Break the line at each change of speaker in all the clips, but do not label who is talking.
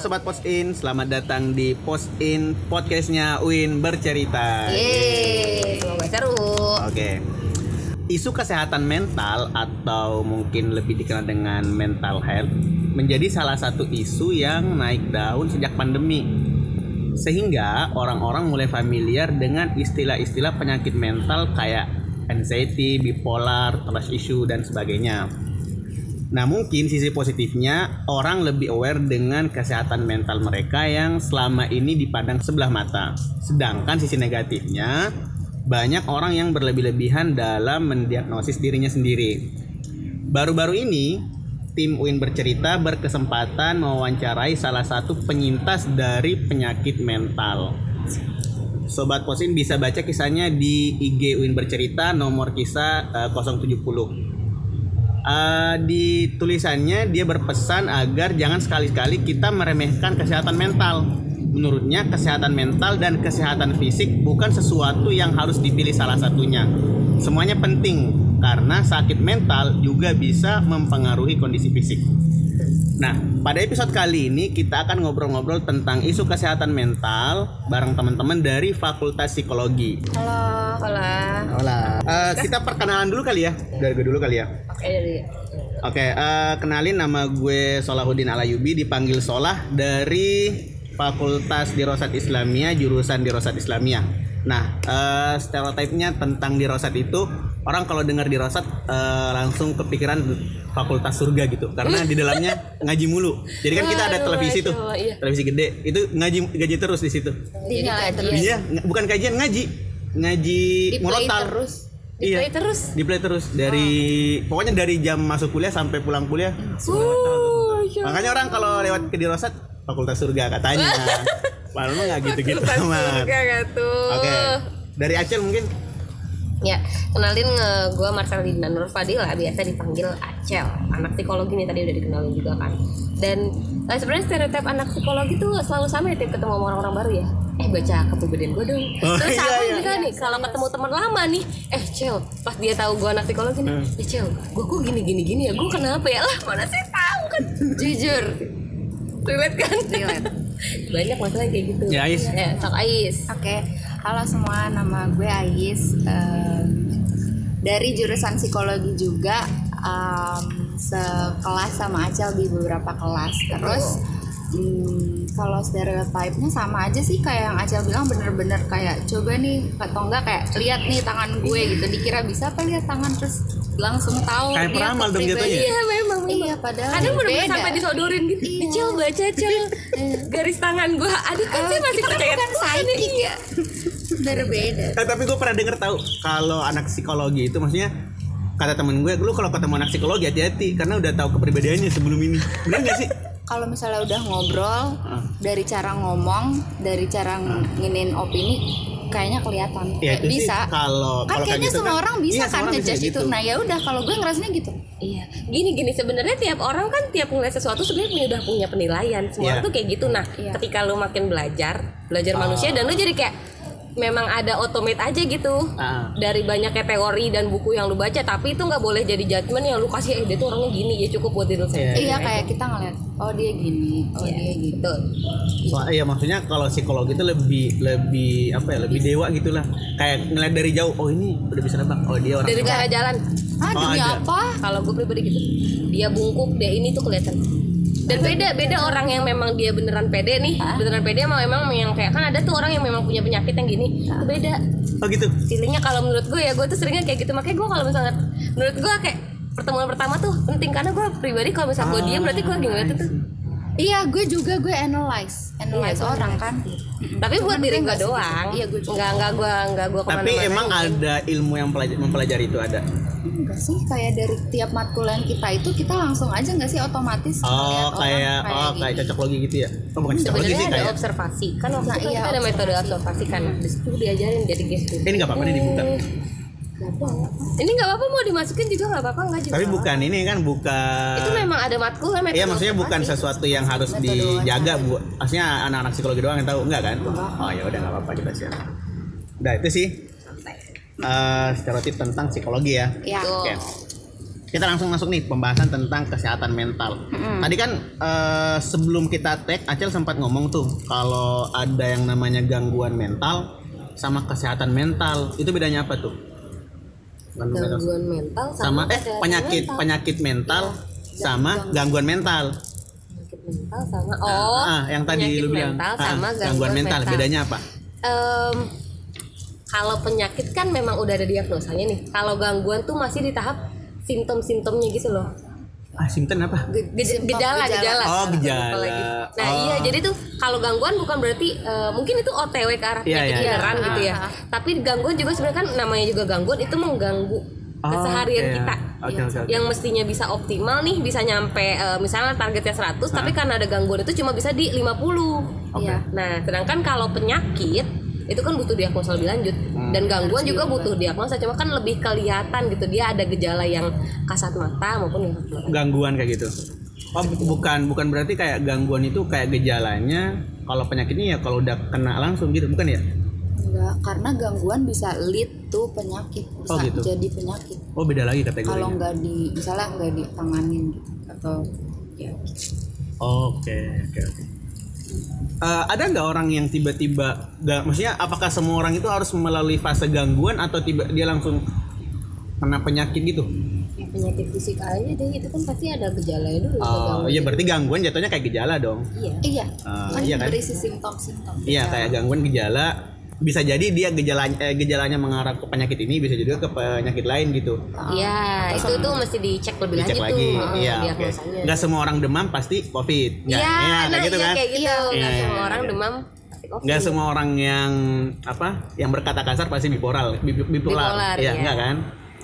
Sobat Post In, selamat datang di Post In podcastnya Win bercerita.
Yeay, semoga seru.
Oke. Isu kesehatan mental atau mungkin lebih dikenal dengan mental health menjadi salah satu isu yang naik daun sejak pandemi. Sehingga orang-orang mulai familiar dengan istilah-istilah penyakit mental kayak anxiety, bipolar, trust issue dan sebagainya. Nah mungkin sisi positifnya orang lebih aware dengan kesehatan mental mereka yang selama ini dipandang sebelah mata. Sedangkan sisi negatifnya banyak orang yang berlebih-lebihan dalam mendiagnosis dirinya sendiri. Baru-baru ini tim UIN bercerita berkesempatan mewawancarai salah satu penyintas dari penyakit mental. Sobat Posin bisa baca kisahnya di IG UIN bercerita nomor kisah uh, 070 uh, di tulisannya dia berpesan agar jangan sekali-kali kita meremehkan kesehatan mental. Menurutnya kesehatan mental dan kesehatan fisik bukan sesuatu yang harus dipilih salah satunya. Semuanya penting karena sakit mental juga bisa mempengaruhi kondisi fisik. Nah, pada episode kali ini kita akan ngobrol-ngobrol tentang isu kesehatan mental bareng teman-teman dari Fakultas Psikologi.
Halo. Halo.
Hola. Uh, kita perkenalan dulu kali ya. Dari gue dulu kali ya.
Oke dari.
Oke, uh, kenalin nama gue Solahuddin Alayubi dipanggil Solah dari Fakultas Dirosat Islamia jurusan Dirosat Islamia. Nah, uh, stereotipnya tentang Dirosat itu orang kalau dengar Dirosat uh, langsung kepikiran fakultas surga gitu karena di dalamnya ngaji mulu. Jadi kan kita ada televisi tuh,
iya.
televisi gede itu ngaji ngaji terus di situ.
Iya.
Iya, bukan kajian ngaji, ngaji murotal.
terus. Di
Iya.
terus.
Di play terus dari pokoknya dari jam masuk kuliah sampai pulang kuliah.
Uh, iya.
Makanya orang kalau lewat ke Dirosat fakultas surga katanya. Padahal mah nggak gitu-gitu
Fakultas
amat. Oke. Dari Acel mungkin
Ya, kenalin nge gue Marcelina Nur Fadila, biasa dipanggil Acel. Anak psikologi nih tadi udah dikenalin juga kan. Dan eh, sebenarnya stereotip anak psikologi tuh selalu sama ya tiap ketemu sama orang-orang baru ya. Eh baca kepribadian gue dong.
Oh,
Terus
iya,
aku
iya.
juga nih kalau ketemu teman lama nih, eh Cel, pas dia tahu gue anak psikologi nih,
Hmm.
eh Cel, gue kok gini gini gini ya, gue kenapa ya? Lah mana saya tahu kan, jujur. Relate kan? Banyak masalah kayak gitu.
Ya, Ais.
Ya, sok Ais.
Oke, halo semua, nama gue Ais Em, dari jurusan psikologi juga em, sekelas sama Acel di beberapa kelas. Terus hmm, kalau stereotipnya sama aja sih kayak yang Acel bilang bener-bener kayak coba nih atau enggak kayak lihat nih tangan gue gitu dikira bisa apa lihat tangan terus langsung tahu
Kayak
dia
peramal dong jatuhnya.
Iya memang memang.
Iya, padahal
Kadang bener-bener
beda.
sampai disodorin gitu.
Iya.
Cel baca cel garis tangan gua. Aduh kan saya masih
kita
percaya Tuhan,
psychic
iya.
Berbeda
Eh, tapi gue pernah denger tahu kalau anak psikologi itu maksudnya kata temen gue, lu kalau ketemu anak psikologi hati-hati karena udah tahu kepribadiannya sebelum ini. Benar gak sih?
kalau misalnya udah ngobrol dari cara ngomong dari cara nginin opini kayaknya kelihatan
Ya, sih
bisa
kalau-
kan kayaknya
gitu
semua
kan-
orang bisa
iya,
kan ngejudge
gitu.
itu nah ya udah kalau gue ngerasanya gitu
Iya, gini gini sebenarnya tiap orang kan tiap ngeliat sesuatu sebenarnya punya udah punya penilaian. Semua orang tuh kayak gitu. Nah,
Iya.
ketika lu makin belajar, belajar manusia dan lu jadi kayak memang ada automate aja gitu.
Ah.
Dari banyaknya teori dan buku yang lu baca, tapi itu nggak boleh jadi judgement yang lu kasih eh dia tuh orangnya gini, ya cukup buat diri lu sendiri.
iya kayak kita ngeliat oh dia gini oh
Iya,
dia gitu.
Wah, iya maksudnya kalau psikologi itu lebih lebih apa ya lebih dewa gitulah kayak ngeliat dari jauh oh ini udah bisa nebak oh dia orang
Dari cara jalan,
ah
Oh,
demi
ada.
apa
kalau gue pribadi gitu dia bungkuk dia ini tuh kelihatan dan beda beda orang yang memang dia beneran pede nih. Beneran pede sama memang yang kayak kan ada tuh orang yang memang punya penyakit yang gini. Itu beda.
Oh gitu?
Feelingnya kalau menurut gue ya gue tuh seringnya kayak gitu. Makanya gue kalau misalnya menurut gue kayak pertemuan pertama tuh penting. Karena gue pribadi kalau misalnya gue diem berarti gue ngeliat itu
iya gue juga gue analyze. Analyze
Iya, gue
orang kan.
Tapi buat diri
gue segitu.
doang.
Iya, gue juga.
nggak nggak gue nggak gue
tapi emang ada ilmu yang pelaj- mempelajari itu ada
enggak sih? Kayak dari tiap matkul yang kita itu kita langsung aja nggak sih otomatis
oh kayak
orang
oh kayak cocok logi gitu ya? Oh bukan cocok logi
sebenarnya
sih
ada
kayak
observasi. Kan waktu
Nah,
itu kan
iya,
kita ada metode observasi. kan. Di situ diajarin jadi gestur
ini nggak apa-apa nih dibuka.
Ini nggak apa-apa mau dimasukin juga nggak apa-apa nggak juga.
tapi bukan ini kan bukan
Itu memang ada matkul kan metode
Iya maksudnya bukan sesuatu yang harus dijaga bu. Maksudnya anak-anak psikologi doang yang tahu. Enggak kan? Oh ya udah nggak apa-apa kita siap. Udah itu sih eh, stereotip tentang psikologi ya.
ya
Tuh.
Oke. kita langsung masuk nih pembahasan tentang kesehatan mental. Tadi kan eh, sebelum kita tag, Acel sempat ngomong tuh kalau ada yang namanya gangguan mental sama kesehatan mental. Itu bedanya apa tuh? Gangguan mental.
gangguan mental sama,
Sama eh penyakit
mental.
penyakit mental sama gangguan mental.
penyakit mental sama oh
Ah, yang tadi lu bilang.
mental
Ah,
sama
gangguan mental. Bedanya apa?
Em, kalau penyakit kan memang udah ada diagnosanya nih kalau gangguan tuh masih di tahap simptom-simptomnya gitu loh
Ah, simptom apa?
Gejala,
gejala.
Oh, gejala.
nah
Oh.
iya jadi tuh kalau gangguan bukan berarti eh, mungkin itu OTW ke arah
Iya,
penyakit
iya, iya.
beneran gitu ya
Ah, ah.
tapi gangguan juga sebenarnya kan namanya juga gangguan itu mengganggu
Oh,
keseharian kita
Oke, oke, oke.
yang mestinya bisa optimal nih bisa nyampe eh, misalnya targetnya 100 tapi karena ada gangguan itu cuma bisa di 50
Oke.
Iya.
Nah, sedangkan kalau penyakit itu kan butuh diagnosa lebih lanjut
Hmm.
dan gangguan juga butuh diagnosa cuma kan lebih kelihatan gitu dia ada gejala yang kasat mata maupun yang kasat mata.
gangguan kayak gitu. Oh bu- bukan bukan berarti kayak gangguan itu kayak gejalanya kalau penyakitnya ya kalau udah kena langsung gitu bukan ya?
Enggak, karena gangguan bisa lead to penyakit, bisa
Oh, gitu.
jadi penyakit.
Oh beda lagi kategorinya.
Kalau nggak di, misalnya nggak ditanganin gitu atau ya.
Oke oke oke. Eh, ada nggak orang yang tiba-tiba nggak maksudnya apakah semua orang itu harus melalui fase gangguan atau tiba dia langsung kena penyakit gitu?
Ya, penyakit fisik aja deh itu kan pasti ada gejalanya dulu
Oh iya berarti gangguan jatuhnya kayak gejala dong.
Iya.
Iya, kan
iya kan?
berisi simptom-simptom.
Iya kayak gangguan gejala bisa jadi dia gejalanya eh, gejalanya mengarah ke penyakit ini bisa juga ke penyakit lain gitu.
Iya, itu tuh mesti dicek lebih
Dicek
lanjut
lagi.
tuh eh,
Iya oke.
diagnosanya.
Nggak semua orang demam pasti covid.
Iya,
Iya,
nah
kayak gitu
iya
kan.
kayak gitu.
Iya.
Nggak
Iya,
semua
iya,
orang
iya.
demam pasti COVID.
Nggak semua orang yang apa yang berkata kasar pasti bipolar, bi- bipolar.
Bipolar,
Iya,
iya.
enggak kan?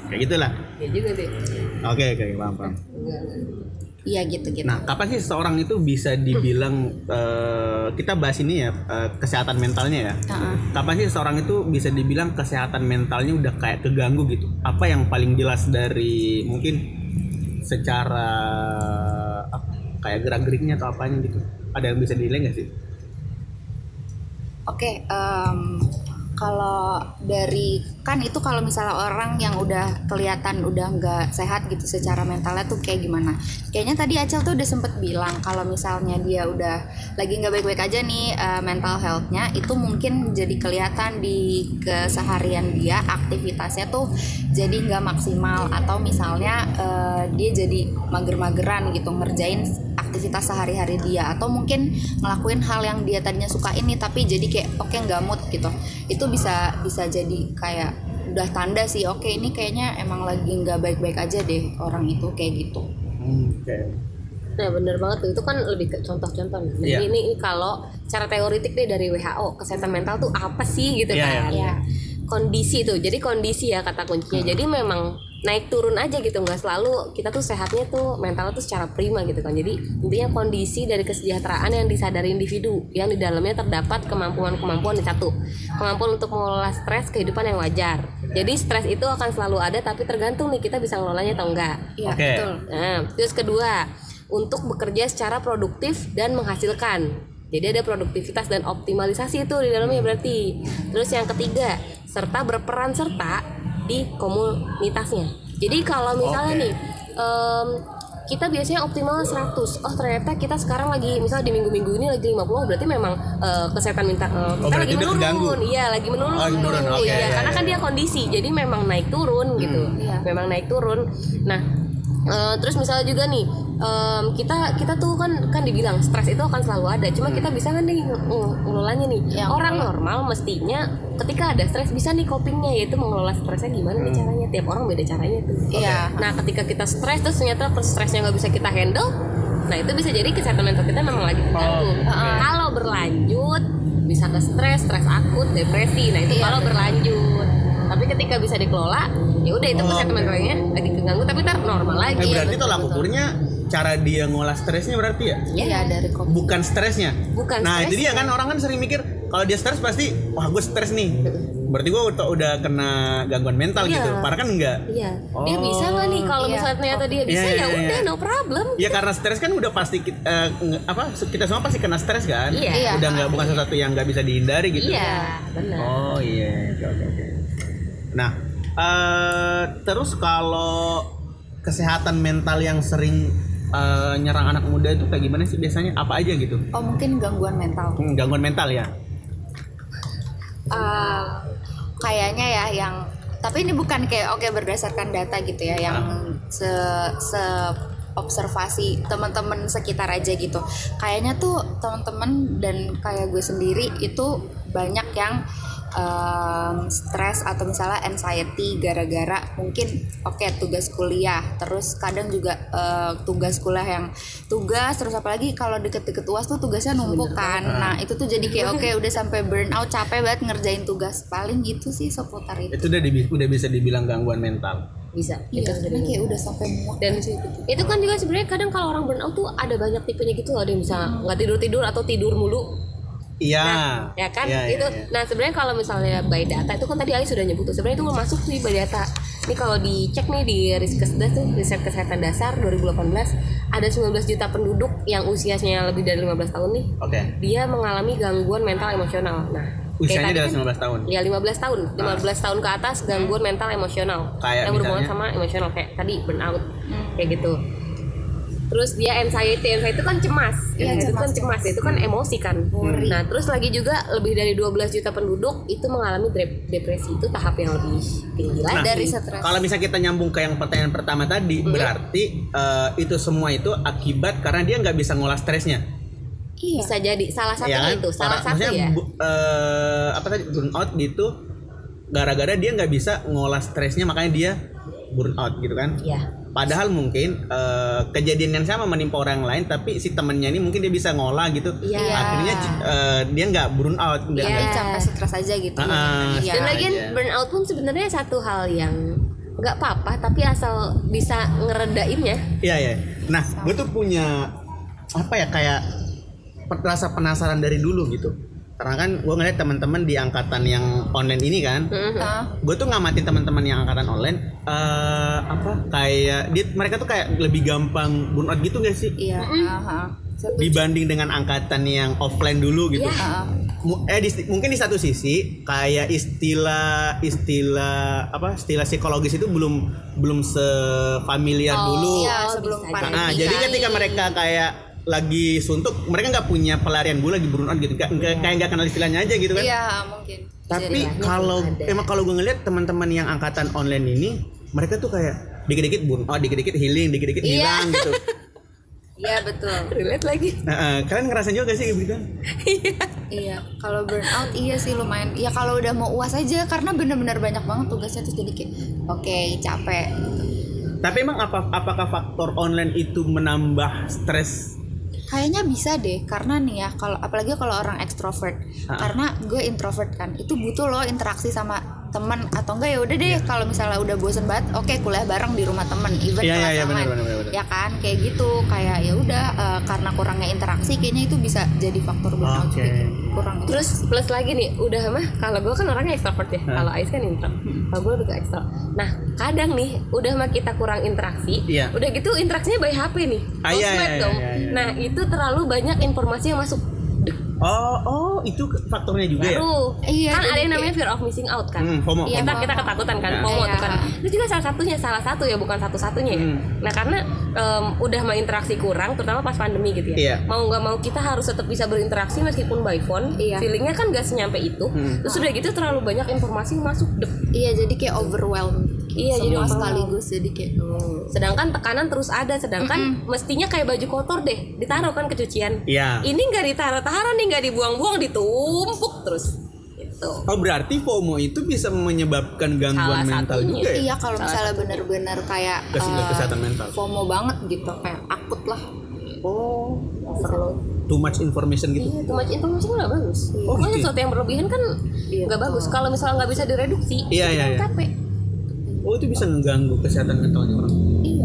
Kayak gitulah.
Ya juga deh.
Oke, oke, paham, paham.
Enggak, enggak.
Iya gitu gitu.
Nah, kapan sih seorang itu bisa dibilang eh, kita bahas ini ya eh, kesehatan mentalnya ya?
Heeh.
Kapan sih seorang itu bisa dibilang kesehatan mentalnya udah kayak keganggu gitu? Apa yang paling jelas dari mungkin secara apa, kayak gerak-geriknya atau apanya gitu? Ada yang bisa dinilai nggak sih?
Oke, em, kalau dari kan itu kalau misalnya orang yang udah kelihatan udah nggak sehat gitu secara mentalnya tuh kayak gimana? Kayaknya tadi Acel tuh udah sempet bilang kalau misalnya dia udah lagi nggak baik-baik aja nih eh, mental healthnya itu mungkin jadi kelihatan di keseharian dia aktivitasnya tuh jadi nggak maksimal atau misalnya eh, dia jadi mager-mageran gitu ngerjain aktivitas sehari-hari dia atau mungkin ngelakuin hal yang dia tadinya suka ini tapi jadi kayak oke nggak mood gitu itu bisa bisa jadi kayak udah tanda sih oke ini kayaknya emang lagi nggak baik-baik aja deh orang itu kayak gitu
Oke.
Nah bener banget tuh itu kan lebih ke contoh-contoh.
Iya.
Jadi ini, ini kalau cara teoritik deh dari WHO kesehatan mental tuh apa sih gitu
Iya,
kan?
iya.
Kondisi tuh. Jadi kondisi ya kata kuncinya. Jadi memang naik turun aja gitu nggak selalu kita tuh sehatnya tuh mental tuh secara prima gitu kan. Jadi intinya kondisi dari kesejahteraan yang disadari individu yang di dalamnya terdapat kemampuan-kemampuan di satu kemampuan untuk mengelola stres kehidupan yang wajar. Jadi stres itu akan selalu ada tapi tergantung nih kita bisa ngelolanya atau enggak.
Iya
Oke.
betul
Nah, terus kedua, untuk bekerja secara produktif dan menghasilkan. Jadi ada produktivitas dan optimalisasi itu di dalamnya berarti. Terus yang ketiga, serta berperan serta di komunitasnya. Jadi kalau misalnya
Oke.
nih em, kita biasanya optimal 100. Oh, ternyata kita sekarang lagi misalnya di minggu-minggu ini lagi 50 berarti memang eh, kesehatan minta eh, kita
Oh, berarti
lagi menurun. Iya, lagi menurun.
Oh, lagi menurun, oke,
Iya,
iya,
karena
iya.
kan dia kondisi. Jadi memang naik turun gitu.
Iya.
Memang naik turun. Nah, eh, terus misalnya juga nih em, kita kita tuh kan kan dibilang stres itu akan selalu ada. Cuma kita bisa kan nih ng- ng- ngelolanya nih.
Yang
Orang normal mestinya ketika ada stres bisa nih copingnya yaitu mengelola stresnya gimana nih caranya. Tiap orang beda caranya tuh.
Iya.
Nah, ketika kita stres terus ternyata stresnya nggak bisa kita handle, nah itu bisa jadi kesehatan mental kita memang lagi terganggu. Kalau berlanjut bisa ke stres, stres akut, depresi. Nah itu
Iya,
kalau
betul.
berlanjut. Tapi ketika bisa dikelola, ya udah itu
Oh,
kesehatan
oke.
mentalnya lagi keganggu tapi ntar normal lagi.
Eh, berarti tolak ukurnya cara dia ngolah stresnya berarti ya?
Iya dari kopi
Bukan stresnya.
Bukan
Nah, itu dia
stresnya.
kan orang kan sering mikir kalau dia stres pasti wah gue stres nih. Berarti gue udah, udah kena gangguan mental
Iya.
gitu. Padahal kan enggak.
Iya. Dia
Oh.
bisa nggak nih kalau
Iya.
misalnya ternyata dia bisa
Iya, iya,
ya udah
iya.
no problem.
Ya karena stres kan udah pasti kita, eh, nge- apa kita semua pasti kena stres kan?
Iya.
Iya.
Udah nggak bukan sesuatu yang nggak bisa dihindari gitu.
Iya, benar.
Oh iya, oke oke oke. Nah, eh terus kalau kesehatan mental yang sering eh, nyerang anak muda itu kayak gimana sih biasanya? Apa aja gitu?
Oh mungkin gangguan mental.
Hmm, gangguan mental ya?
Eh, kayaknya ya yang tapi ini bukan kayak oke berdasarkan data gitu ya yang se se observasi teman-teman sekitar aja gitu kayaknya tuh teman-teman dan kayak gue sendiri itu banyak yang em, stres atau misalnya anxiety gara-gara mungkin oke tugas kuliah. Terus kadang juga eh, tugas kuliah yang tugas terus apalagi kalau deket-deket uas tuh tugasnya numpuk kan. Nah itu tuh jadi kayak oke udah sampai burn out capek banget ngerjain tugas. Paling gitu sih seputar itu.
Itu udah dibi- udah bisa dibilang gangguan mental.
bisa.
Iya
itu
karena kayak udah sampai muak.
Dan
gitu.
itu kan juga sebenarnya kadang kalau orang burnout tuh ada banyak tipenya gitu loh ada yang bisa nggak tidur tidur atau tidur mulu
Iya.
ya kan
Iya, iya,
itu
iya.
nah sebenarnya kalau misalnya by data itu kan tadi Ali sudah nyebut tuh sebenarnya itu masuk sih by data ini kalau dicek nih di Riskesdas tuh riset kesehatan dasar 2018 ada 19 juta penduduk yang usianya lebih dari 15 tahun nih
Oke.
dia mengalami gangguan mental emosional nah
Usianya udah
tadi kan-
19 tahun.
Ya 15 tahun, 15 tahun ke atas gangguan mental emosional
Kayak
yang berhubungan sama emosional kayak tadi burnout kayak gitu. Terus dia anxiety, anxiety itu kan cemas.
Iya,
Anxiety itu
cemas,
kan cemas, itu kan emosi kan.
Worry.
Nah, terus lagi juga lebih dari 12 juta penduduk itu mengalami dep- depresi itu tahap yang lebih tinggi
Nah,
lagi.
dari stres
Kalau bisa kita nyambung ke yang pertanyaan pertama tadi,
Hmm.
berarti eh, itu semua itu akibat karena dia nggak bisa ngolah stresnya.
iya
Bisa jadi salah satunya
ya
itu, salah
Orang-
satu ya.
bu- eh, apa tadi burnout gitu gara-gara dia nggak bisa ngolah stresnya makanya dia burnout gitu kan
Iya.
padahal mungkin eh, kejadian yang sama menimpa orang lain tapi si temennya ini mungkin dia bisa ngolah gitu
Iya.
akhirnya eh, dia nggak burnout nggak
Iya.
Jadi sampai stres aja gitu
ah.
Iya.
Dan lagi
aja.
burnout pun sebenarnya satu hal yang nggak apa-apa tapi asal bisa ngeredainnya.
Iya ya. Nah, gue tuh punya apa ya kayak rasa penasaran dari dulu gitu. Karena kan gue ngeliat teman-teman di angkatan yang online ini kan,
Ah,
gue tuh ngamatin teman-teman yang angkatan online eh apa kayak dia mereka tuh kayak lebih gampang burnout gitu gak sih
iya. Setuju.
dibanding dengan angkatan yang offline dulu gitu.
Iya.
Mu- eh di- mungkin di satu sisi kayak istilah istilah apa istilah psikologis itu belum belum sefamiliar dulu.
iya,
Oh,
sebelum
Nah, jadi ketika mereka kayak lagi suntuk, mereka nggak punya pelarian gue lagi burnout gitu, Nggak- nggak- kayak nggak kenal istilahnya aja gitu kan.
iya mungkin
Tapi
Jadi,
kalau emang kalau gue ngeliat teman-teman yang angkatan online ini, mereka tuh kayak dikit-dikit burnout, dikit-dikit healing, dikit-dikit
Iya.
hilang gitu.
iya betul
Relate lagi.
Nah, eh, kalian ngerasain juga gak sih gitu?
iya kalau burnout iya sih lumayan ya kalau udah mau uas aja karena bener-bener banyak banget tugasnya terus jadi kayak oke capek
Tapi emang apa apakah faktor online itu menambah stres?
Kayaknya bisa deh, karena nih ya, kalau apalagi kalau orang ekstrovert, karena gue introvert kan, itu butuh loh interaksi sama teman atau enggak ya udah deh kalau misalnya udah bosen banget, oke kuliah bareng di rumah temen, even
Iya,
kelas
iya, iya,
online.
benar, benar, benar.
ya kan, kayak gitu, kayak ya udah eh, karena kurangnya interaksi, kayaknya itu bisa jadi faktor burnout
Oke.
gitu. kurang
Terus plus lagi nih, udah mah kalau gue kan orangnya extrovert ya. Kalau Ais kan intro. Kalau gue lebih ke ekstro. Nah, kadang nih udah mah kita kurang interaksi.
Iya.
Udah gitu interaksinya by HP nih.
Ah, iya,
Sosmed
iya,
dong.
iya, iya.
Nah, itu terlalu banyak informasi yang masuk.
Oh, oh itu faktornya juga ya?
Baru.
Iya,
kan ada yang namanya fear of missing out kan.
Hmm, FOMO.
Iya,
kita
FOMO.
kita ketakutan kan
Nah.
FOMO
Iya.
tuh kan itu juga salah satunya salah satu ya bukan satu satunya ya
Hmm.
nah karena em, udah mau interaksi kurang terutama pas pandemi gitu ya
Iya.
mau nggak mau kita harus tetap bisa berinteraksi meskipun by phone
Iya.
feelingnya kan gak senyampe itu
Hmm.
terus udah gitu terlalu banyak informasi masuk Dep.
iya jadi kayak overwhelmed
Iya, jadi
semua
overwhelmed.
sekaligus jadi kayak
sedangkan tekanan terus ada sedangkan mestinya kayak baju kotor deh ditaruh kan kecucian
Iya.
ini nggak ditaruh-taruh nih nggak dibuang-buang ditumpuk terus gitu
Oh berarti FOMO itu bisa menyebabkan gangguan
Salah
mental
satunya.
juga ya?
iya kalau
Salah
misalnya bener-bener kayak
Kes-
eh,
kesehatan mental.
FOMO banget gitu kayak akut lah
Oh,
overload
too much information gitu.
Iya, too much information nggak bagus.
Oh,
Pokoknya
gitu.
sesuatu yang berlebihan kan
Iya,
nggak bagus. Kalau misalnya nggak bisa direduksi,
Iya,
itu
iya,
kan
iya.
capek.
Oh itu bisa mengganggu kesehatan mentalnya orang.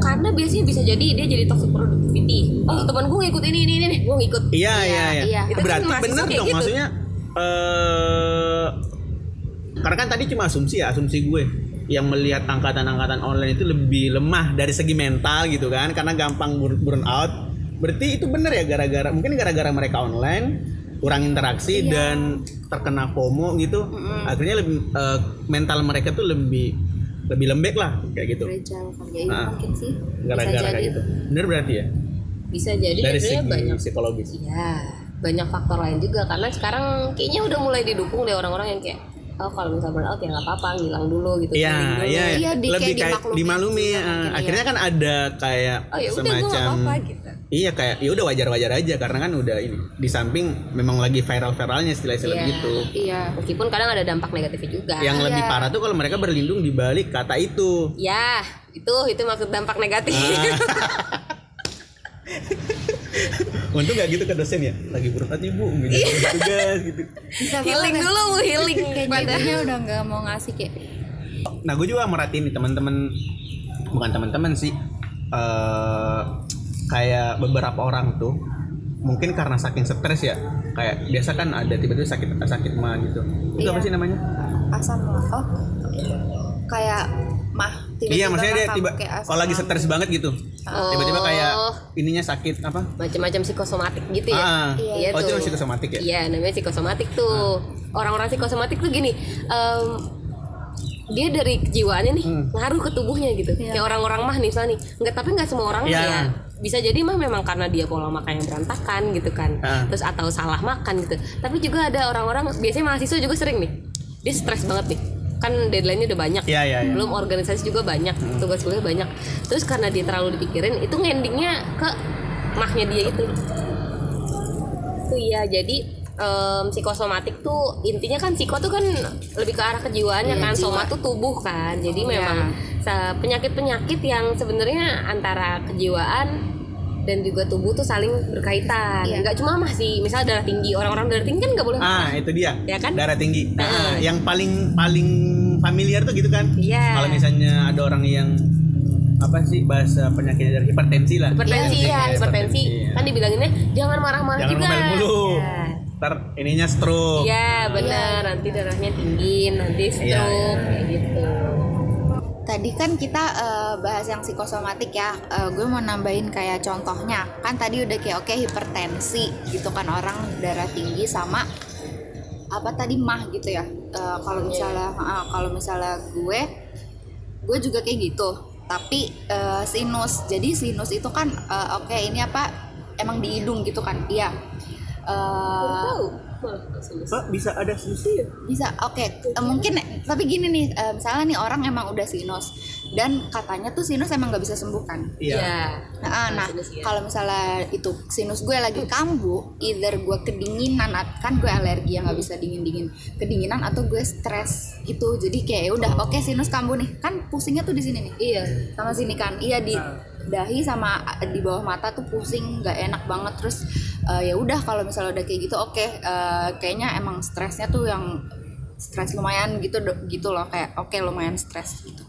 Karena biasanya bisa jadi dia jadi toxic productivity. Oh teman gue ngikut ini ini ini, gue ngikut.
Iya iya
Iya,
iya.
iya.
Itu
Berarti
kayak
dong
gitu.
maksudnya. eh karena kan tadi cuma asumsi ya asumsi gue yang melihat angkatan-angkatan online itu lebih lemah dari segi mental gitu kan karena gampang bur- burn out. Berarti itu bener ya gara-gara mungkin gara-gara mereka online kurang interaksi dan terkena FOMO gitu akhirnya lebih eh, mental mereka tuh lebih lebih lembek lah kayak gitu
fragile kali ya, iya
Ah.
mungkin sih
gara-gara kayak gitu bener berarti ya
bisa jadi
dari segi
banyak
psikologis
Iya, banyak faktor lain juga karena sekarang kayaknya udah mulai didukung deh orang-orang yang kayak oh kalau misal burnout ya nggak apa-apa ngilang dulu gitu
Iya,
dulu.
iya,
Iya, di-
lebih
kayak
kayak
dimaklumin
dimaklumi.
juga
eh,
mungkin, iya.
akhirnya kan ada kayak
oh ya udah gue
semacam
nggak apa-apa gitu
Iya kayak ya udah wajar-wajar aja karena kan udah ini di samping memang lagi viral-viralnya istilah-istilah
Iya.
gitu.
iya
meskipun kadang ada dampak negatifnya juga
Yang
Iya.
lebih parah tuh kalau mereka berlindung di balik kata itu.
ya itu itu maksud dampak negatif
Ah. Untung gak gitu ke dosen ya. Lagi burnout nih bu, gitu tugas gitu.
bisa
healing
banget.
dulu healing
kayak
pada
jadinya udah nggak mau ngasih kayak
Nah gue juga merhatiin nih teman-teman, bukan teman-teman sih, eh kayak beberapa orang tuh mungkin karena saking stres ya kayak biasa kan ada tiba-tiba sakit sakit mah gitu itu
Iya.
apa sih namanya
asam lah oh kayak mah tiba-tiba
iya maksudnya dia
mah
tiba kalau lagi stres banget gitu tiba-tiba kayak
Oh.
ininya sakit apa
macam-macam psikosomatik gitu ya
ah
Iya
oh itu psikosomatik ya
Iya, namanya psikosomatik tuh. Orang-orang psikosomatik tuh gini, em, dia dari kejiwaannya nih
Hmm.
ngaruh ke tubuhnya gitu.
Iya.
Kayak orang-orang mah nih misalnya nih, enggak tapi nggak semua orang
Iya.
ya. Bisa jadi mah memang karena dia pola makan yang berantakan gitu kan.
Ah.
Terus atau salah makan gitu. Tapi juga ada orang-orang biasanya mahasiswa juga sering nih. Dia stres banget nih. Kan deadline-nya udah banyak.
Iya, iya, iya.
Belum organisasi juga banyak, tugas kuliah banyak. Terus karena dia terlalu dipikirin, itu endingnya ke mahnya dia itu itu ya jadi em, psikosomatik tuh intinya kan psiko tuh kan lebih ke arah kejiwaannya
Iya,
kan
jiwa.
soma tuh tubuh kan jadi
Iya.
memang penyakit penyakit yang sebenarnya antara kejiwaan dan juga tubuh tuh saling berkaitan
Iya.
nggak cuma mah sih misal darah tinggi orang-orang darah tinggi kan nggak boleh
ah itu dia
Ya kan?
darah tinggi
Nah.
Ah, yang paling paling familiar tuh gitu kan
Iya.
kalau misalnya ada orang yang apa sih bahasa penyakitnya dari hipertensi lah
hipertensi
Iya,
ya hipertensi
iya.
kan dibilanginnya jangan marah-marah
jangan
juga
ngomel mulu
Ya.
Ntar ininya stroke
Iya benar nanti darahnya tinggi nanti stroke
Iya, iya.
kayak gitu
Tadi kan kita eh, bahas yang psikosomatik ya. Eh, gue mau nambahin kayak contohnya. Kan tadi udah kayak oke hipertensi gitu kan orang darah tinggi sama apa tadi mah gitu ya. Eh, kalau misalnya ah, kalau misalnya gue gue juga kayak gitu. Tapi eh, sinus. Jadi sinus itu kan eh, oke ini apa emang di hidung gitu kan. Iya. Eh,
sinus.
Pak, bisa ada solusi ya?
Bisa oke. Eh, mungkin tapi gini nih eh, misalnya nih orang emang udah sinus dan katanya tuh sinus emang nggak bisa sembuh kan
iya.
Nah, nah
sinus, ya.
kalau misalnya itu sinus gue lagi kambuh either gue kedinginan kan gue alergi yang nggak bisa dingin dingin kedinginan atau gue stres gitu. Jadi kayak ya udah oke sinus kambuh nih. Kan pusingnya tuh di sini nih.
Iya
sama sini kan. Iya di dahi sama di bawah mata tuh pusing nggak enak banget. Terus eh, ya udah kalau misalnya udah kayak gitu oke eh, kayaknya emang stresnya tuh yang stres lumayan gitu gitu loh kayak oke lumayan stres gitu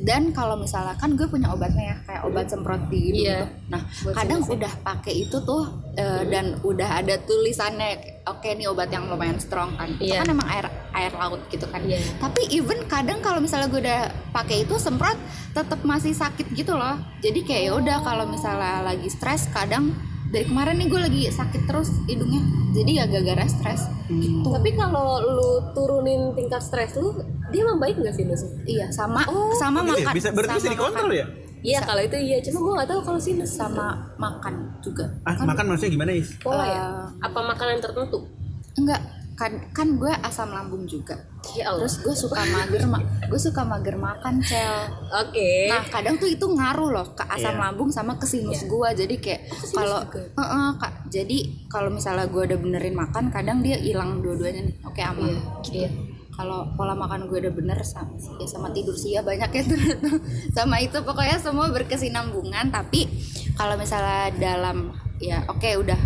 dan kalau misalnya kan gue punya obatnya ya kayak obat semprot di hidung
Iya.
gitu. nah
Buat
kadang
ya.
udah pakai itu tuh eh, dan udah ada tulisannya oke nih obat yang lumayan strong kan itu
Iya.
kan emang air air laut gitu kan
Iya.
tapi even kadang kalau misalnya gue udah pakai itu semprot tetap masih sakit gitu loh jadi kayak ya udah kalau misalnya lagi stres kadang dari kemarin nih gue lagi sakit terus hidungnya jadi ya gara-gara stres gitu
Tapi kalau lu turunin tingkat stres lu, dia membaik nggak sinus?
iya sama
Oh,
sama
Gitu ya?
makan
bisa berarti bisa dikontrol
makan.
ya
Iya kalau itu iya, cuma gua nggak tahu kalau sinus.
sama makan juga
ah makan maksudnya gimana is
Pola ya?
Eh,
Apa makanan tertentu?
enggak kan kan gue asam lambung juga
Ya Allah.
terus gue suka mager ma gue suka mager makan cel
Oke.
Nah kadang tuh itu ngaruh loh ke asam
Iya.
lambung sama ke sinus gua jadi kayak kalau
juga?
Heeh, Kak. jadi kalau misalnya gua udah benerin makan kadang dia hilang dua-duanya nih oke aman
Iya,
gitu
iya.
kalau pola makan gue udah bener sama, ya sama tidur sih ya banyak ya tuh sama itu pokoknya semua berkesinambungan tapi kalau misalnya dalam ya oke udah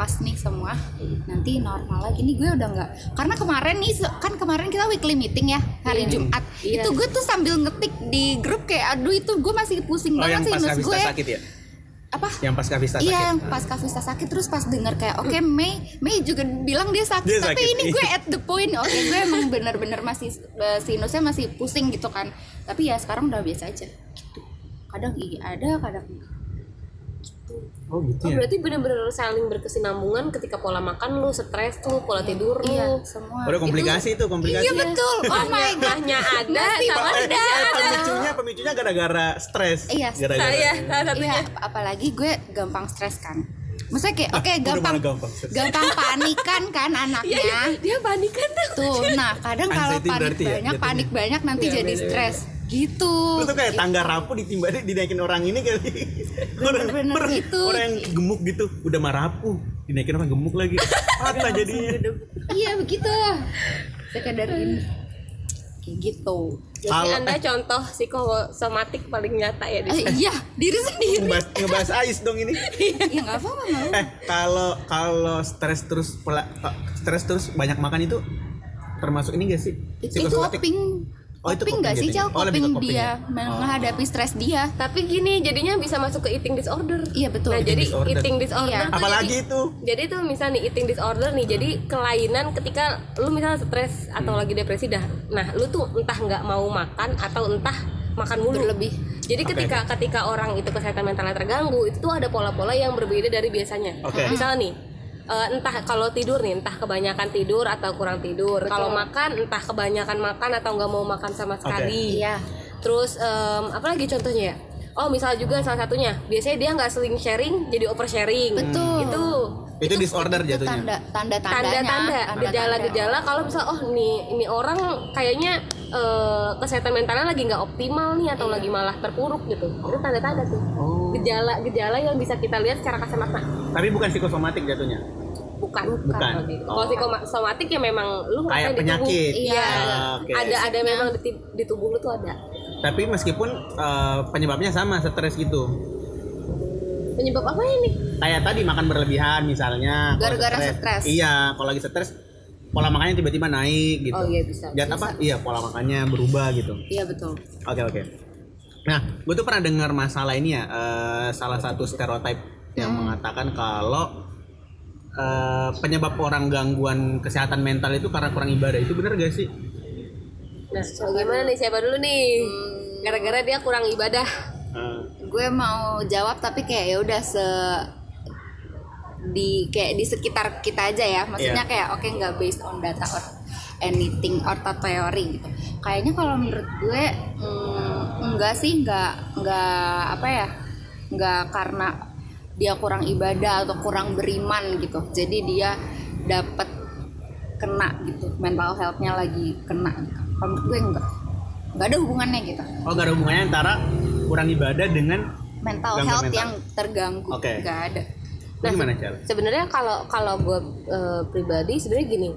pas nih semua. Nanti normal lagi. Nih gue udah nggak karena kemarin nih kan kemarin kita weekly meeting ya hari
Iya.
Jumat.
Iya.
itu gue tuh sambil ngetik di grup kayak aduh itu gue masih pusing
oh
banget sih
pas
gue
sakit ya?
Apa?
Yang pas Kavista
Iya,
sakit.
yang pas Kavista sakit terus pas denger kayak oke Mei Mei juga bilang dia sakit
Dia
tapi
sakit,
ini
iya.
gue at the point oke gue emang bener-bener masih sinusnya masih pusing gitu kan. Tapi ya sekarang udah biasa aja gitu. Kadang iya ada kadang
Oh gitu
Oh,
ya.
berarti bener-bener saling berkesinambungan ketika pola makan lu, stres lu, pola tidur lu.
Iya, semua.
Udah komplikasi itu komplikasi.
Iya betul. Oh my god.
Mahnya ada sama
Eh,
tidak ada.
pemicunya pemicunya gara-gara stres.
Iya,
Gara-gara.
Saya salah satunya.
Iya, apalagi gue gampang stres kan. Maksudnya kayak oke
udah
gampang
gampang
gampang panikan kan
Iya,
anaknya.
iya, dia panikan tuh.
Tuh, nah kadang kalau
Anxiety
panik
ya,
banyak, panik banyak nanti
Iya,
jadi stres. Gitu.
Lu tuh kayak tangga rapuh ditimba dinaikin orang ini kali. orang,
Bener-bener
orang,
gitu.
orang yang gemuk gitu, udah mah rapuh, dinaikin orang gemuk lagi. Patah jadinya.
Iya begitu. Sekedar ini. Kayak gitu.
Jadi
Kalau-
Anda contoh psikosomatik paling nyata ya di
Eh, iya, diri sendiri.
ngebahas, ngebahas ais dong ini.
ya nggak apa-apa.
Eh, kalau kalau stres terus pola stres terus banyak makan itu termasuk ini gak sih?
Itu
Psikosomatik? Oh, itu
coping nggak sih. Cel?
Oh, lebih
Coping dia
ya?
menghadapi stres dia.
Tapi gini, jadinya bisa masuk ke eating disorder.
Iya, betul.
Nah,
Eating
jadi
disorder.
eating disorder.
Iya.
tuh
Apalagi
jadi,
itu?
Jadi tuh misalnya nih eating disorder nih, jadi kelainan ketika lu misalnya stres atau
Hmm.
lagi depresi dah. Nah, lu tuh entah nggak mau makan atau entah makan mulu.
Berlebih.
Jadi
Oke.
ketika ketika orang itu kesehatan mentalnya terganggu, itu tuh ada pola-pola yang berbeda dari biasanya.
Oke.
Misalnya nih, eh, entah kalau tidur nih, entah kebanyakan tidur atau kurang tidur. Kalau makan, entah kebanyakan makan atau nggak mau makan sama sekali.
Iya.
Terus em, apa lagi contohnya ya? Oh misal juga salah satunya, biasanya dia nggak sering sharing, jadi over sharing.
Betul.
Itu
Itu disorder
itu
jatuhnya.
tanda tanda tandanya
tanda-tanda, gejala-gejala kalau misal oh nih ini orang kayaknya eh, kesehatan mentalnya lagi nggak optimal nih atau lagi malah terpuruk gitu. Itu tanda-tanda tuh.
Oh.
Gejala-gejala yang bisa kita lihat secara kasat mata.
Tapi bukan psikosomatik jatuhnya.
Bukan.
Bukan.
Kalau gitu. Kalau
Oh.
psikosomatik ya memang lu
Kayak
ngerasain di tubuh.
penyakit.
Iya.
Ah, oke.
Ada ada memang di, di tubuh lu tuh ada.
Tapi meskipun eh, penyebabnya sama stres gitu.
Penyebab apa ini?
Kayak tadi makan berlebihan misalnya.
Gara-gara stres.
Iya, kalau lagi stres pola makannya tiba-tiba naik gitu.
Oh iya bisa.
Jat apa? Iya, pola makannya berubah gitu.
Iya betul.
Oke oke. Nah, gue tuh pernah dengar masalah ini ya, eh, salah satu stereotip yang mengatakan kalau eh, penyebab orang gangguan kesehatan mental itu karena kurang ibadah itu bener gak sih?
Nah, bagaimana nih siapa dulu nih? Gara-gara dia kurang ibadah.
Eh,
Gue mau jawab tapi kayak ya udah se di kayak di sekitar kita aja ya. Maksudnya
Iya.
kayak oke nggak based on data or anything or teori gitu. Kayaknya kalau menurut gue mm, enggak sih enggak enggak apa ya? Enggak karena dia kurang ibadah atau kurang beriman gitu. Jadi dia dapat kena gitu. Mental health-nya lagi kena gitu. Kalau menurut gue enggak. Enggak ada hubungannya gitu.
oh gak ada hubungannya antara kurang ibadah dengan
mental health
mental.
yang terganggu
Oke.
nggak ada
Lu gimana Cel?
Sebenarnya kalau kalau gue eh, pribadi sebenarnya gini,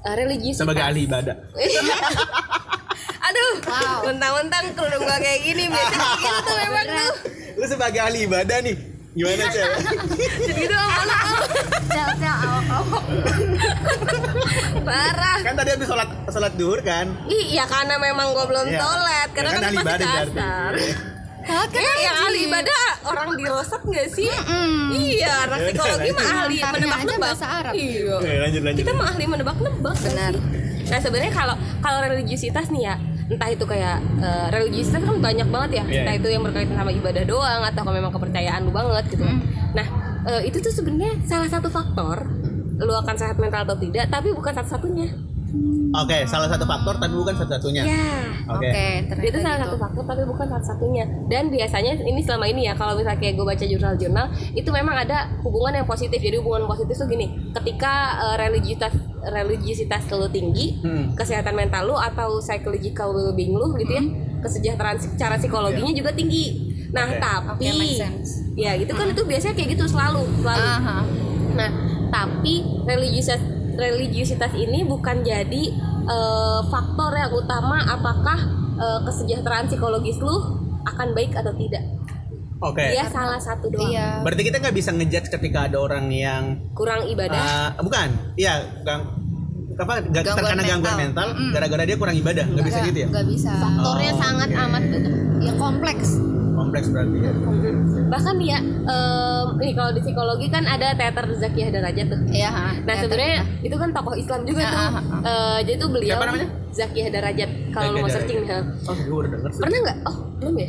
eh, religiusitas.
Sebagai ahli ibadah.
Aduh,
Wow.
mentang-mentang kerudung gue kayak gini, biasanya gitu tuh memang tuh.
Lu sebagai ahli ibadah nih, gimana Cel?
Jadi gitu sama lu tuh.
sel sel awak awak
parah.
kan tadi habis sholat sholat duhur kan?
Ih, ya karena memang gue belum
Iya.
sholat, karena
Ya
kan,
ahli
masih
ibadah berarti.
kasar.
kan
Eh, yang ahli ibadah orang dirosat nggak sih?
Mm.
Iya, anak
Ya
psikologi mah ahli menebak-nebak.
bahasa Arab.
Iya.
Oke, lanjut lanjut.
kita mah ahli menebak-nebak
Benar.
nah sebenarnya kalau kalau religiusitas nih ya entah itu kayak eh, religiusitas kan banyak banget ya
Iya,
entah
iya.
itu yang berkaitan sama ibadah doang atau kalau memang kepercayaan lu banget gitu
Hmm.
nah eh, itu tuh sebenarnya salah satu faktor lu akan sehat mental atau tidak tapi bukan satu-satunya
Oke, salah satu faktor tapi bukan satu-satunya.
ya
Oke.
oke ternyata
itu salah
gitu.
satu faktor tapi bukan satu-satunya dan biasanya ini selama ini ya kalau misalnya kayak gue baca jurnal-jurnal itu memang ada hubungan yang positif jadi hubungan positif tuh gini ketika eh, religiusitas religiusitas lu tinggi
Hmm.
kesehatan mental lu atau psychological well-being lu gitu ya kesejahteraan secara psikologinya juga tinggi nah
Oke.
tapi
sense.
ya gitu kan itu biasanya kayak gitu selalu selalu
Aha.
Nah, tapi religiusitas religiusitas ini bukan jadi eh, faktor yang utama apakah eh, kesejahteraan psikologis lu akan baik atau tidak.
Oke.
Dia salah satu doang.
iya
Berarti kita nggak bisa ngejudge ketika ada orang yang
Kurang ibadah.
Ah, bukan, iya, bukan. apa gak
Gangguan
terkena gangguan
mental.
mental
Mm.
gara-gara dia kurang ibadah nggak bisa gitu ya
nggak bisa
faktornya
Oh,
sangat
oke.
amat
ya kompleks
kompleks berarti ya
bahkan ya em, nih kalau di psikologi kan ada teater Zakiyah Darajat tuh
ya ha.
Nah
Ya,
sebenarnya itu kan tokoh Islam juga
Ah,
tuh.
ah.
Eh, jadi tuh beliau
Siapa namanya?
Zakiyah Darajat. Kalau mau searching, ha.
oh gue udah denger sih.
pernah nggak? Oh belum ya.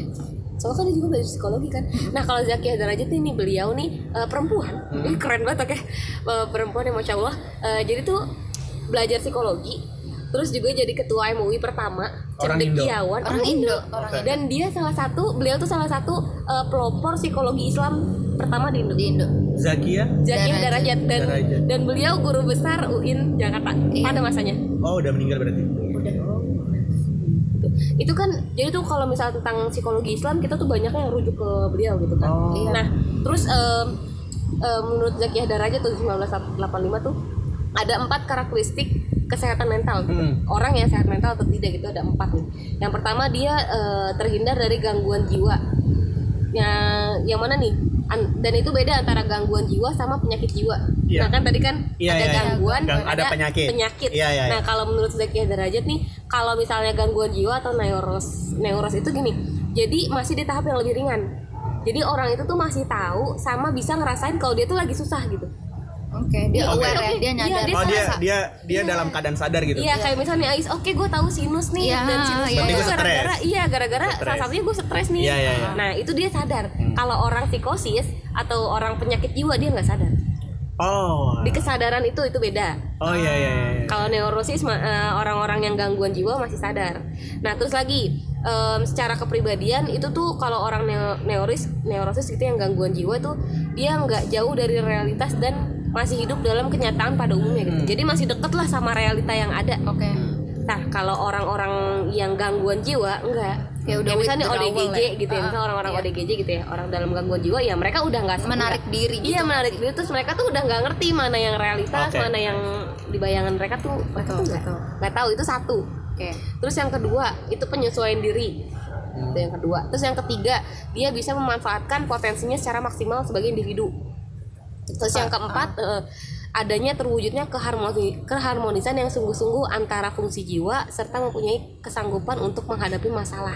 Soalnya kan dia juga belajar psikologi kan. Nah kalau Zakiyah Darajat ini beliau nih eh, perempuan, ini keren banget oke. Eh, perempuan yang masya Allah. Eh, jadi tuh belajar psikologi, terus juga jadi ketua MUI pertama,
Orang Indo.
cendekiawan,
orang Indo orang
Oke.
Dan dia salah satu, beliau tuh salah satu eh, pelopor psikologi Islam pertama di Indo.
di Indo
Zakia
Zakiyah
Darajat.
Dan
Darajat.
dan beliau guru besar UIN Jakarta
Iya.
pada masanya.
oh udah meninggal berarti
udah.
Itu kan jadi tuh kalau misalnya tentang psikologi Islam kita tuh banyak yang rujuk ke beliau gitu kan.
Oh.
Iya.
Nah, terus em, em, menurut Zakiyah Darajat tuh 1985 tuh ada empat karakteristik kesehatan mental gitu.
Hmm.
Orang yang sehat mental atau tidak gitu ada empat nih. Yang pertama dia eh, terhindar dari gangguan jiwa. Yang yang mana nih? An- dan itu beda antara gangguan jiwa sama penyakit jiwa.
Iya.
Nah kan tadi kan
Iya,
ada
iya, iya.
gangguan,
Gang- ada penyakit.
penyakit.
Iya, iya, iya.
Nah kalau menurut Zakiyah Derajat nih, kalau misalnya gangguan jiwa atau neuros, neuros itu gini, jadi masih di tahap yang lebih ringan. Jadi orang itu tuh masih tahu sama bisa ngerasain kalau dia tuh lagi susah gitu.
Oke dia
Iya,
aware
oke,
ya dia
Iya,
nyadar
dia
oh dia dia dia dalam keadaan sadar gitu
Iya kayak misalnya Ais, oke gue tahu sinus nih
Iya,
dan sinus
iya,
gue
iya.
tuh gara-gara iya gara-gara salah satunya gue stres nih.
Iya, iya, iya.
Nah itu dia sadar. Kalau orang psikosis atau orang penyakit jiwa dia nggak sadar.
oh
Di kesadaran itu itu beda.
oh iya iya iya
Kalau neurosis eh, orang-orang yang gangguan jiwa masih sadar. Nah terus lagi em, secara kepribadian itu tuh kalau orang neo- neuris neurosis gitu yang gangguan jiwa tuh dia nggak jauh dari realitas dan masih hidup dalam kenyataan pada umumnya gitu. Jadi masih deket lah sama realita yang ada.
oke
Nah kalau orang-orang yang gangguan jiwa enggak.
Ya udah
Kayak misalnya ODGJ
ya.
gitu ya, misalnya orang-orang
iya.
ODGJ gitu ya, orang dalam gangguan jiwa ya mereka udah nggak
menarik
nggak-
diri
Iya
gitu.
menarik diri terus mereka tuh udah nggak ngerti mana yang realitas,
Oke.
mana yang di bayangan mereka tuh mereka
Betul,
tuh nggak
betul.
nggak tahu itu satu.
oke
Terus yang kedua itu penyesuaian diri. Itu yang kedua. Terus yang ketiga dia bisa memanfaatkan potensinya secara maksimal sebagai individu. Terus yang keempat eh, adanya terwujudnya keharmoni keharmonisan yang sungguh-sungguh antara fungsi jiwa serta mempunyai kesanggupan untuk menghadapi masalah.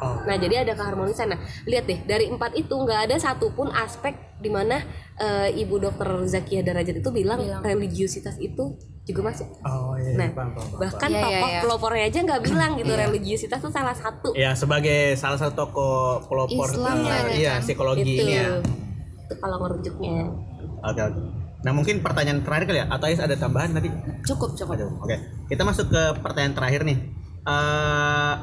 oh
Nah jadi ada keharmonisan. Nah lihat deh dari empat itu nggak ada satupun aspek di mana eh, ibu dokter Zakia Darajat itu bilang,
Bilang.
religiusitas itu juga masuk.
oh iya
Nah,
paham, paham, paham.
Bahkan
Iya, iya,
tokoh
iya.
pelopornya aja nggak bilang gitu
Iya.
religiusitas itu salah satu.
ya sebagai salah satu tokoh pelopor
Islam
eh,
ya,
iya
kan?
psikologi
itu.
ini ya
Itu kalau ngerujuknya.
Oke oke nah mungkin pertanyaan terakhir kali ya atau Ais ada tambahan tadi
cukup cukup
Aduh, oke. Kita masuk ke pertanyaan terakhir nih. Eh,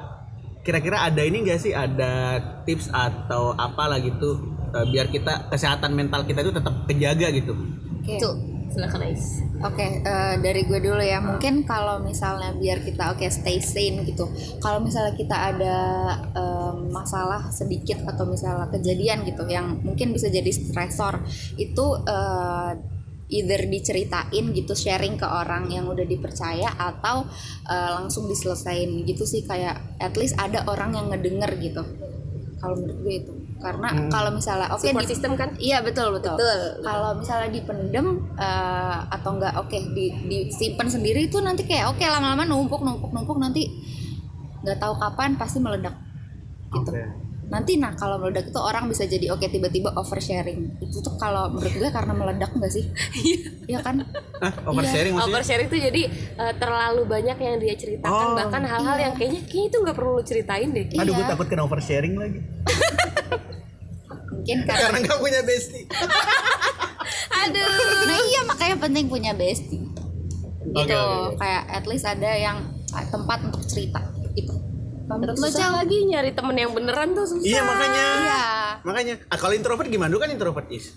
kira-kira ada ini enggak sih ada tips atau apa lah gitu eh, biar kita kesehatan mental kita itu tetap kejaga gitu.
oke
Tuh, silakan Ais.
Oke, eh, dari gue dulu ya. Mungkin kalau misalnya biar kita oke stay sane gitu. Kalau misalnya kita ada em, masalah sedikit atau misalnya kejadian gitu yang mungkin bisa jadi stresor, itu eh, either diceritain gitu sharing ke orang yang udah dipercaya atau eh, langsung diselesain gitu sih kayak at least ada orang yang ngedenger gitu. Kalau menurut gue itu. Karena kalau misalnya oke
Support
di-
system kan?
Iya betul betul.
Betul.
Kalau misalnya dipendem eh, atau enggak oke di disimpan sendiri itu nanti kayak oke lama-lama numpuk numpuk numpuk nanti nggak tahu kapan pasti meledak gitu.
Oke.
Nanti nah kalau meledak itu orang bisa jadi oke tiba-tiba oversharing. Itu tuh kalau menurut gue karena meledak enggak sih? Iya kan?
Ah, oversharing maksudnya?
Oversharing itu jadi eh, terlalu banyak yang dia ceritakan
Oh,
bahkan hal-hal
iya.
yang kayaknya kayaknya itu nggak perlu lu ceritain deh.
Aduh, gue
Iya.
takut kena oversharing lagi.
Mungkin karena
Karena nggak punya bestie.
Aduh.
Nah iya makanya penting punya bestie. Gitu
oke, oke.
kayak at least ada yang ah, tempat untuk cerita gitu. Menurut lo
lagi nyari temen yang beneran tuh susah.
Iya makanya.
Iya.
Makanya. Ah, kalau introvert gimana? Lu kan introvert is.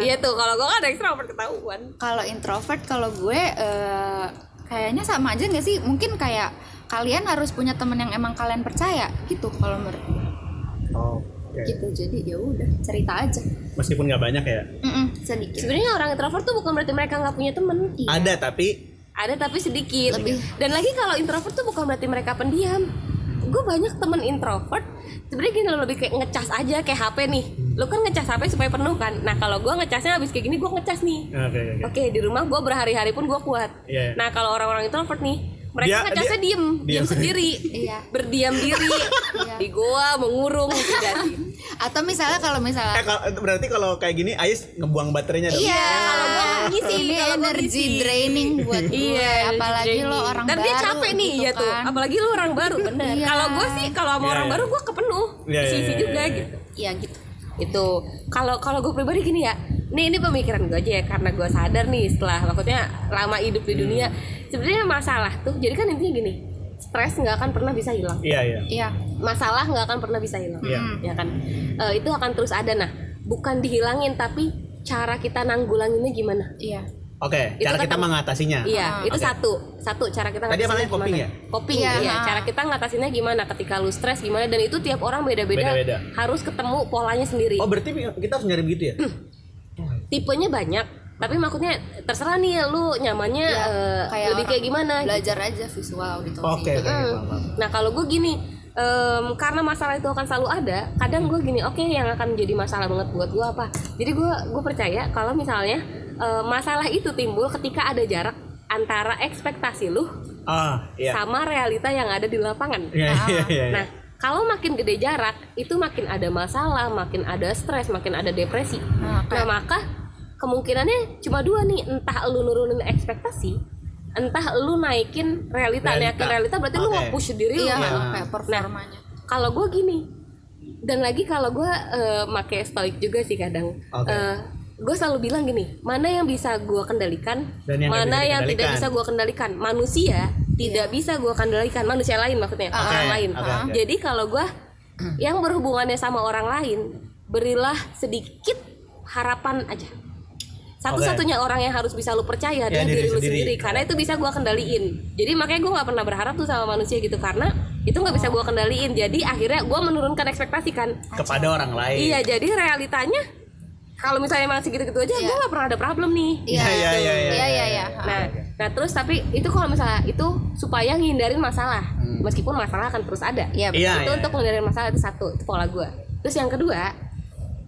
Iya tuh kalau gue kan extrovert ketahuan.
kalau introvert kalau gue eh, kayaknya sama aja nggak sih mungkin kayak kalian harus punya temen yang emang kalian percaya gitu kalau menurut gue.
Oh.
Gitu jadi ya udah cerita aja
Meskipun nggak banyak ya.
Mm-mm, sedikit
Sebenarnya orang introvert tuh bukan berarti mereka nggak punya temen.
Ada tapi
Ada tapi sedikit.
Lebih.
Dan lagi kalau introvert tuh bukan berarti mereka pendiam. gue banyak temen introvert sebenarnya gini loh lebih kayak ngecas aja kayak HP nih lu kan ngecas HP supaya penuh kan nah kalau gue ngecasnya habis kayak gini gue ngecas nih
Oke oke.
oke di rumah gue berhari-hari pun gue kuat
Iya.
nah kalau orang-orang introvert nih mereka
Dia-
ngecasnya
dia-
diem
diam.
diem sendiri
Iya.
berdiam diri di goa mengurung tidak sih
Atau misalnya kalau
Eh
misalnya
kalau- berarti kalau kayak gini Ais ngebuang baterainya dong.
Iya,
kalau gua ngisi,
ini energi
ngisi.
draining buat gue.
Iya,
apalagi
jadi-
lo orang
Dan
baru.
dia capek nih
gitu
ya tuh.
kan.
Apalagi lu orang baru, bener.
Iya.
Kalau gue sih kalau sama
Iya,
orang
iya.
baru gue kepenuh,
Iya, iya,
isi
iya,
juga
iya.
gitu.
Iya gitu.
Itu kalau kalau gue pribadi gini ya. Nih ini pemikiran gue aja ya karena gue sadar nih setelah maksudnya lama hidup di dunia. Sebenarnya masalah tuh. Jadi kan intinya gini. Stres nggak akan pernah bisa hilang.
Iya iya.
Iya.
Masalah nggak akan pernah bisa hilang.
Iya.
Ya kan. Eh, itu akan terus ada. Nah, bukan dihilangin tapi cara kita nanggulanginnya gimana?
Iya.
Oke,
Itu
cara
kan
kita mengatasinya.
Iya,
Ah,
itu
oke.
satu. Satu cara kita
Tadi apa namanya, coping ya?
Coping,
Iya,
iya.
ah.
Cara kita ngatasinnya gimana ketika lu stres gimana dan itu tiap orang beda-beda.
Beda-beda.
Harus ketemu polanya sendiri.
Oh berarti kita harus nyari begitu ya?
Tipenya banyak, tapi maksudnya terserah nih lu nyamannya
Iya,
eh,
kayak
lebih kayak gimana.
Belajar aja visual auditori.
Oke oke.
Mm.
paham, paham.
Nah kalau gue gini, em, karena masalah itu akan selalu ada. Kadang gue gini, oke yang akan menjadi masalah banget buat gue apa? Jadi gue gue percaya kalau misalnya eh, masalah itu timbul ketika ada jarak antara ekspektasi lu
Ah iya.
sama realita yang ada di lapangan.
Iya iya iya.
Nah kalau makin gede jarak, itu makin ada masalah, makin ada stres, makin ada depresi.
Nah,
Nah maka kemungkinannya cuma dua nih, entah lu nurunin ekspektasi, entah lu naikin realita,
Realita.
naikin realita berarti lu
Oke.
nge-push diri lu.
iya,
kan?
kayak performanya.
kalau gue gini dan lagi kalau gue eh, make stoik juga sih kadang
Oke.
Gue selalu bilang gini mana yang bisa gue kendalikan
Dan yang
mana
bisa
yang tidak bisa gue kendalikan. Manusia tidak bisa gue kendalikan manusia lain maksudnya
Ah,
orang lain.
oke.
jadi kalau gue yang berhubungannya sama orang lain berilah sedikit harapan aja. Satu-satunya orang yang harus bisa lu percaya adalah
Ya, diri
diri, lu
sendiri.
sendiri karena itu bisa gua kendaliin. Jadi makanya gue nggak pernah berharap tuh sama manusia gitu karena itu nggak bisa gua kendaliin. Jadi akhirnya gua menurunkan ekspektasi kan.
Kepada orang lain.
iya jadi realitanya kalau misalnya masih gitu-gitu aja
Iya.
gua nggak pernah ada problem nih
Iya iya iya iya.
Iya, iya, iya.
nah nah terus tapi itu kalau misalnya itu supaya ngindarin masalah
Hmm.
meskipun masalah akan terus ada
Iya,
Iya,
itu
iya.
untuk menghindari masalah itu satu itu pola gue terus yang kedua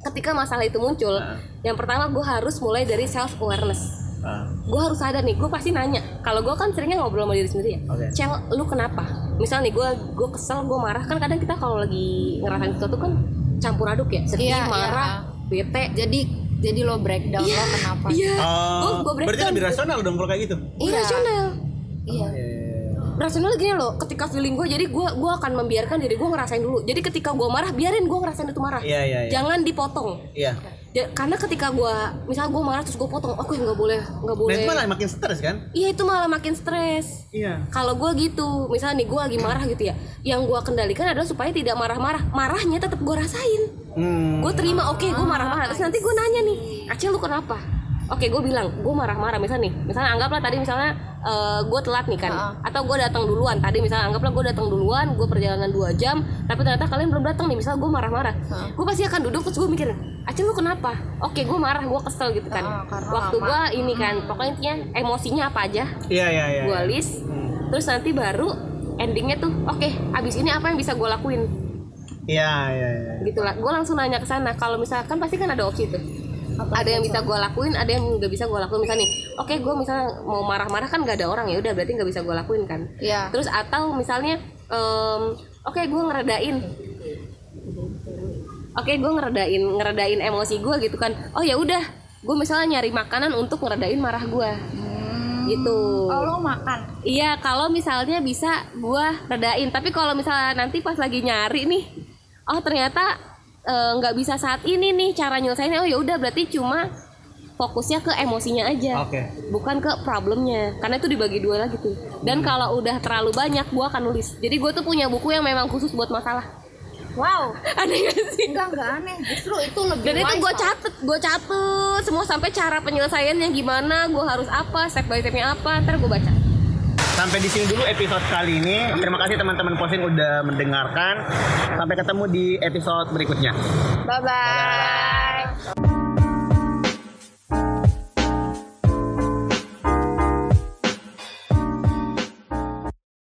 ketika masalah itu muncul
Nah.
yang pertama gue harus mulai dari self awareness
Ah,
gue harus sadar nih gue pasti nanya kalau gue kan seringnya ngobrol sama diri sendiri ya
Oke.
cel lu kenapa misal nih gue gue kesel gue marah kan kadang kita kalau lagi ngerasain sesuatu kan campur aduk ya sedih
Iya,
marah bete
Jadi jadi lo breakdown lo kenapa?
iya
Oh,
gue gue
berarti lebih rasional dong kalau kayak gitu.
irasional
Iya.
rasional gini loh ketika feeling gue jadi gue gue akan membiarkan diri gue ngerasain dulu jadi ketika gue marah biarin gue ngerasain itu marah
Iya iya iya.
jangan dipotong
Iya.
Ya, karena ketika gue misal gue marah terus gue potong aku nggak boleh nggak boleh
itu malah makin stres kan?
iya itu malah makin stres
Iya.
kalau gue gitu misalnya nih gue lagi marah gitu ya yang gue kendalikan adalah supaya tidak marah-marah marahnya tetap gue rasain
Hmm.
gue terima oke gue marah-marah terus nanti gue nanya nih Acil lu kenapa oke gue bilang gue marah-marah. Misalnya nih misalnya anggaplah tadi misalnya gue telat nih kan. Atau gue datang duluan. Tadi misalnya anggaplah gue datang duluan gue perjalanan 2 jam tapi ternyata kalian belum datang nih. Misalnya gue marah-marah. Gue pasti akan duduk terus gue mikir Acil lu kenapa? Oke gue marah gue kesel gitu kan.
Karena
waktu gue ini kan pokoknya intinya emosinya apa aja.
Iya iya iya.
gue list terus nanti baru endingnya tuh oke abis ini apa yang bisa gue lakuin?
Iya iya iya.
gitu lah. Gue langsung nanya ke sana. Kalau misalkan pasti kan ada opsi tuh ada yang bisa gue lakuin ada yang nggak bisa gue lakuin. Misalnya nih oke gue misalnya mau marah-marah kan nggak ada orang ya udah berarti nggak bisa gue lakuin kan.
Iya.
terus atau misalnya em, oke gue ngeredain. Oke gue ngeredain ngeredain emosi gue gitu kan. Oh ya udah gue misalnya nyari makanan untuk ngeredain marah gue gitu.
Oh lo makan.
Iya, kalau misalnya bisa gua redain. Tapi kalau misalnya nanti pas lagi nyari nih, oh ternyata eh, nggak bisa saat ini nih cara nyelesainnya. Oh ya udah berarti cuma fokusnya ke emosinya aja.
Oke.
Bukan ke problemnya. Karena itu dibagi dua lagi tuh. Dan kalau udah terlalu banyak gua akan nulis. Jadi gua tuh punya buku yang memang khusus buat masalah.
Wow.
Aneh gak sih?
Enggak enggak aneh. Justru itu lebih
Dan itu gue catet, gue catet semua sampai cara penyelesaiannya gimana, gue harus apa, step by stepnya apa, ntar gue baca
sampai di sini dulu episode kali ini. Terima kasih teman-teman Posin udah mendengarkan. Sampai ketemu di episode berikutnya. Bye bye.
bye, -bye.